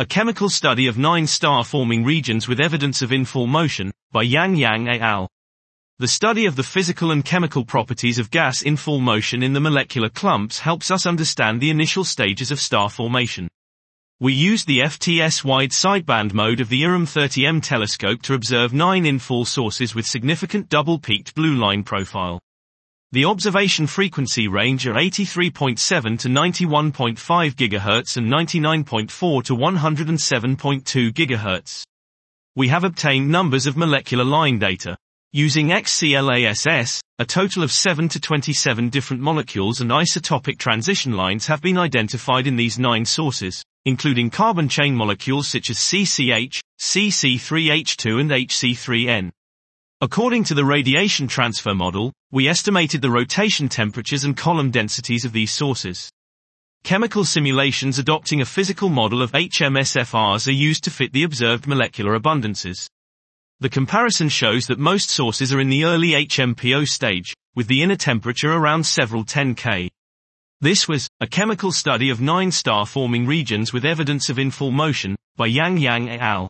A chemical study of nine star-forming regions with evidence of infall motion, by Yang Yang et al. The study of the physical and chemical properties of gas infall motion in the molecular clumps helps us understand the initial stages of star formation. We used the FTS-wide sideband mode of the IRAM 30M telescope to observe nine infall sources with significant double-peaked blue line profile. The observation frequency range are 83.7 to 91.5 GHz and 99.4 to 107.2 GHz. We have obtained numbers of molecular line data. Using XCLASS, a total of 7 to 27 different molecules and isotopic transition lines have been identified in these nine sources, including carbon chain molecules such as CCH, c-C3H2 and HC3N. According to the radiation transfer model, we estimated the rotation temperatures and column densities of these sources. Chemical simulations adopting a physical model of HMSFRs are used to fit the observed molecular abundances. The comparison shows that most sources are in the early HMPO stage, with the inner temperature around several 10 K. This was a chemical study of nine star forming regions with evidence of infall motion by Yang Yang et al.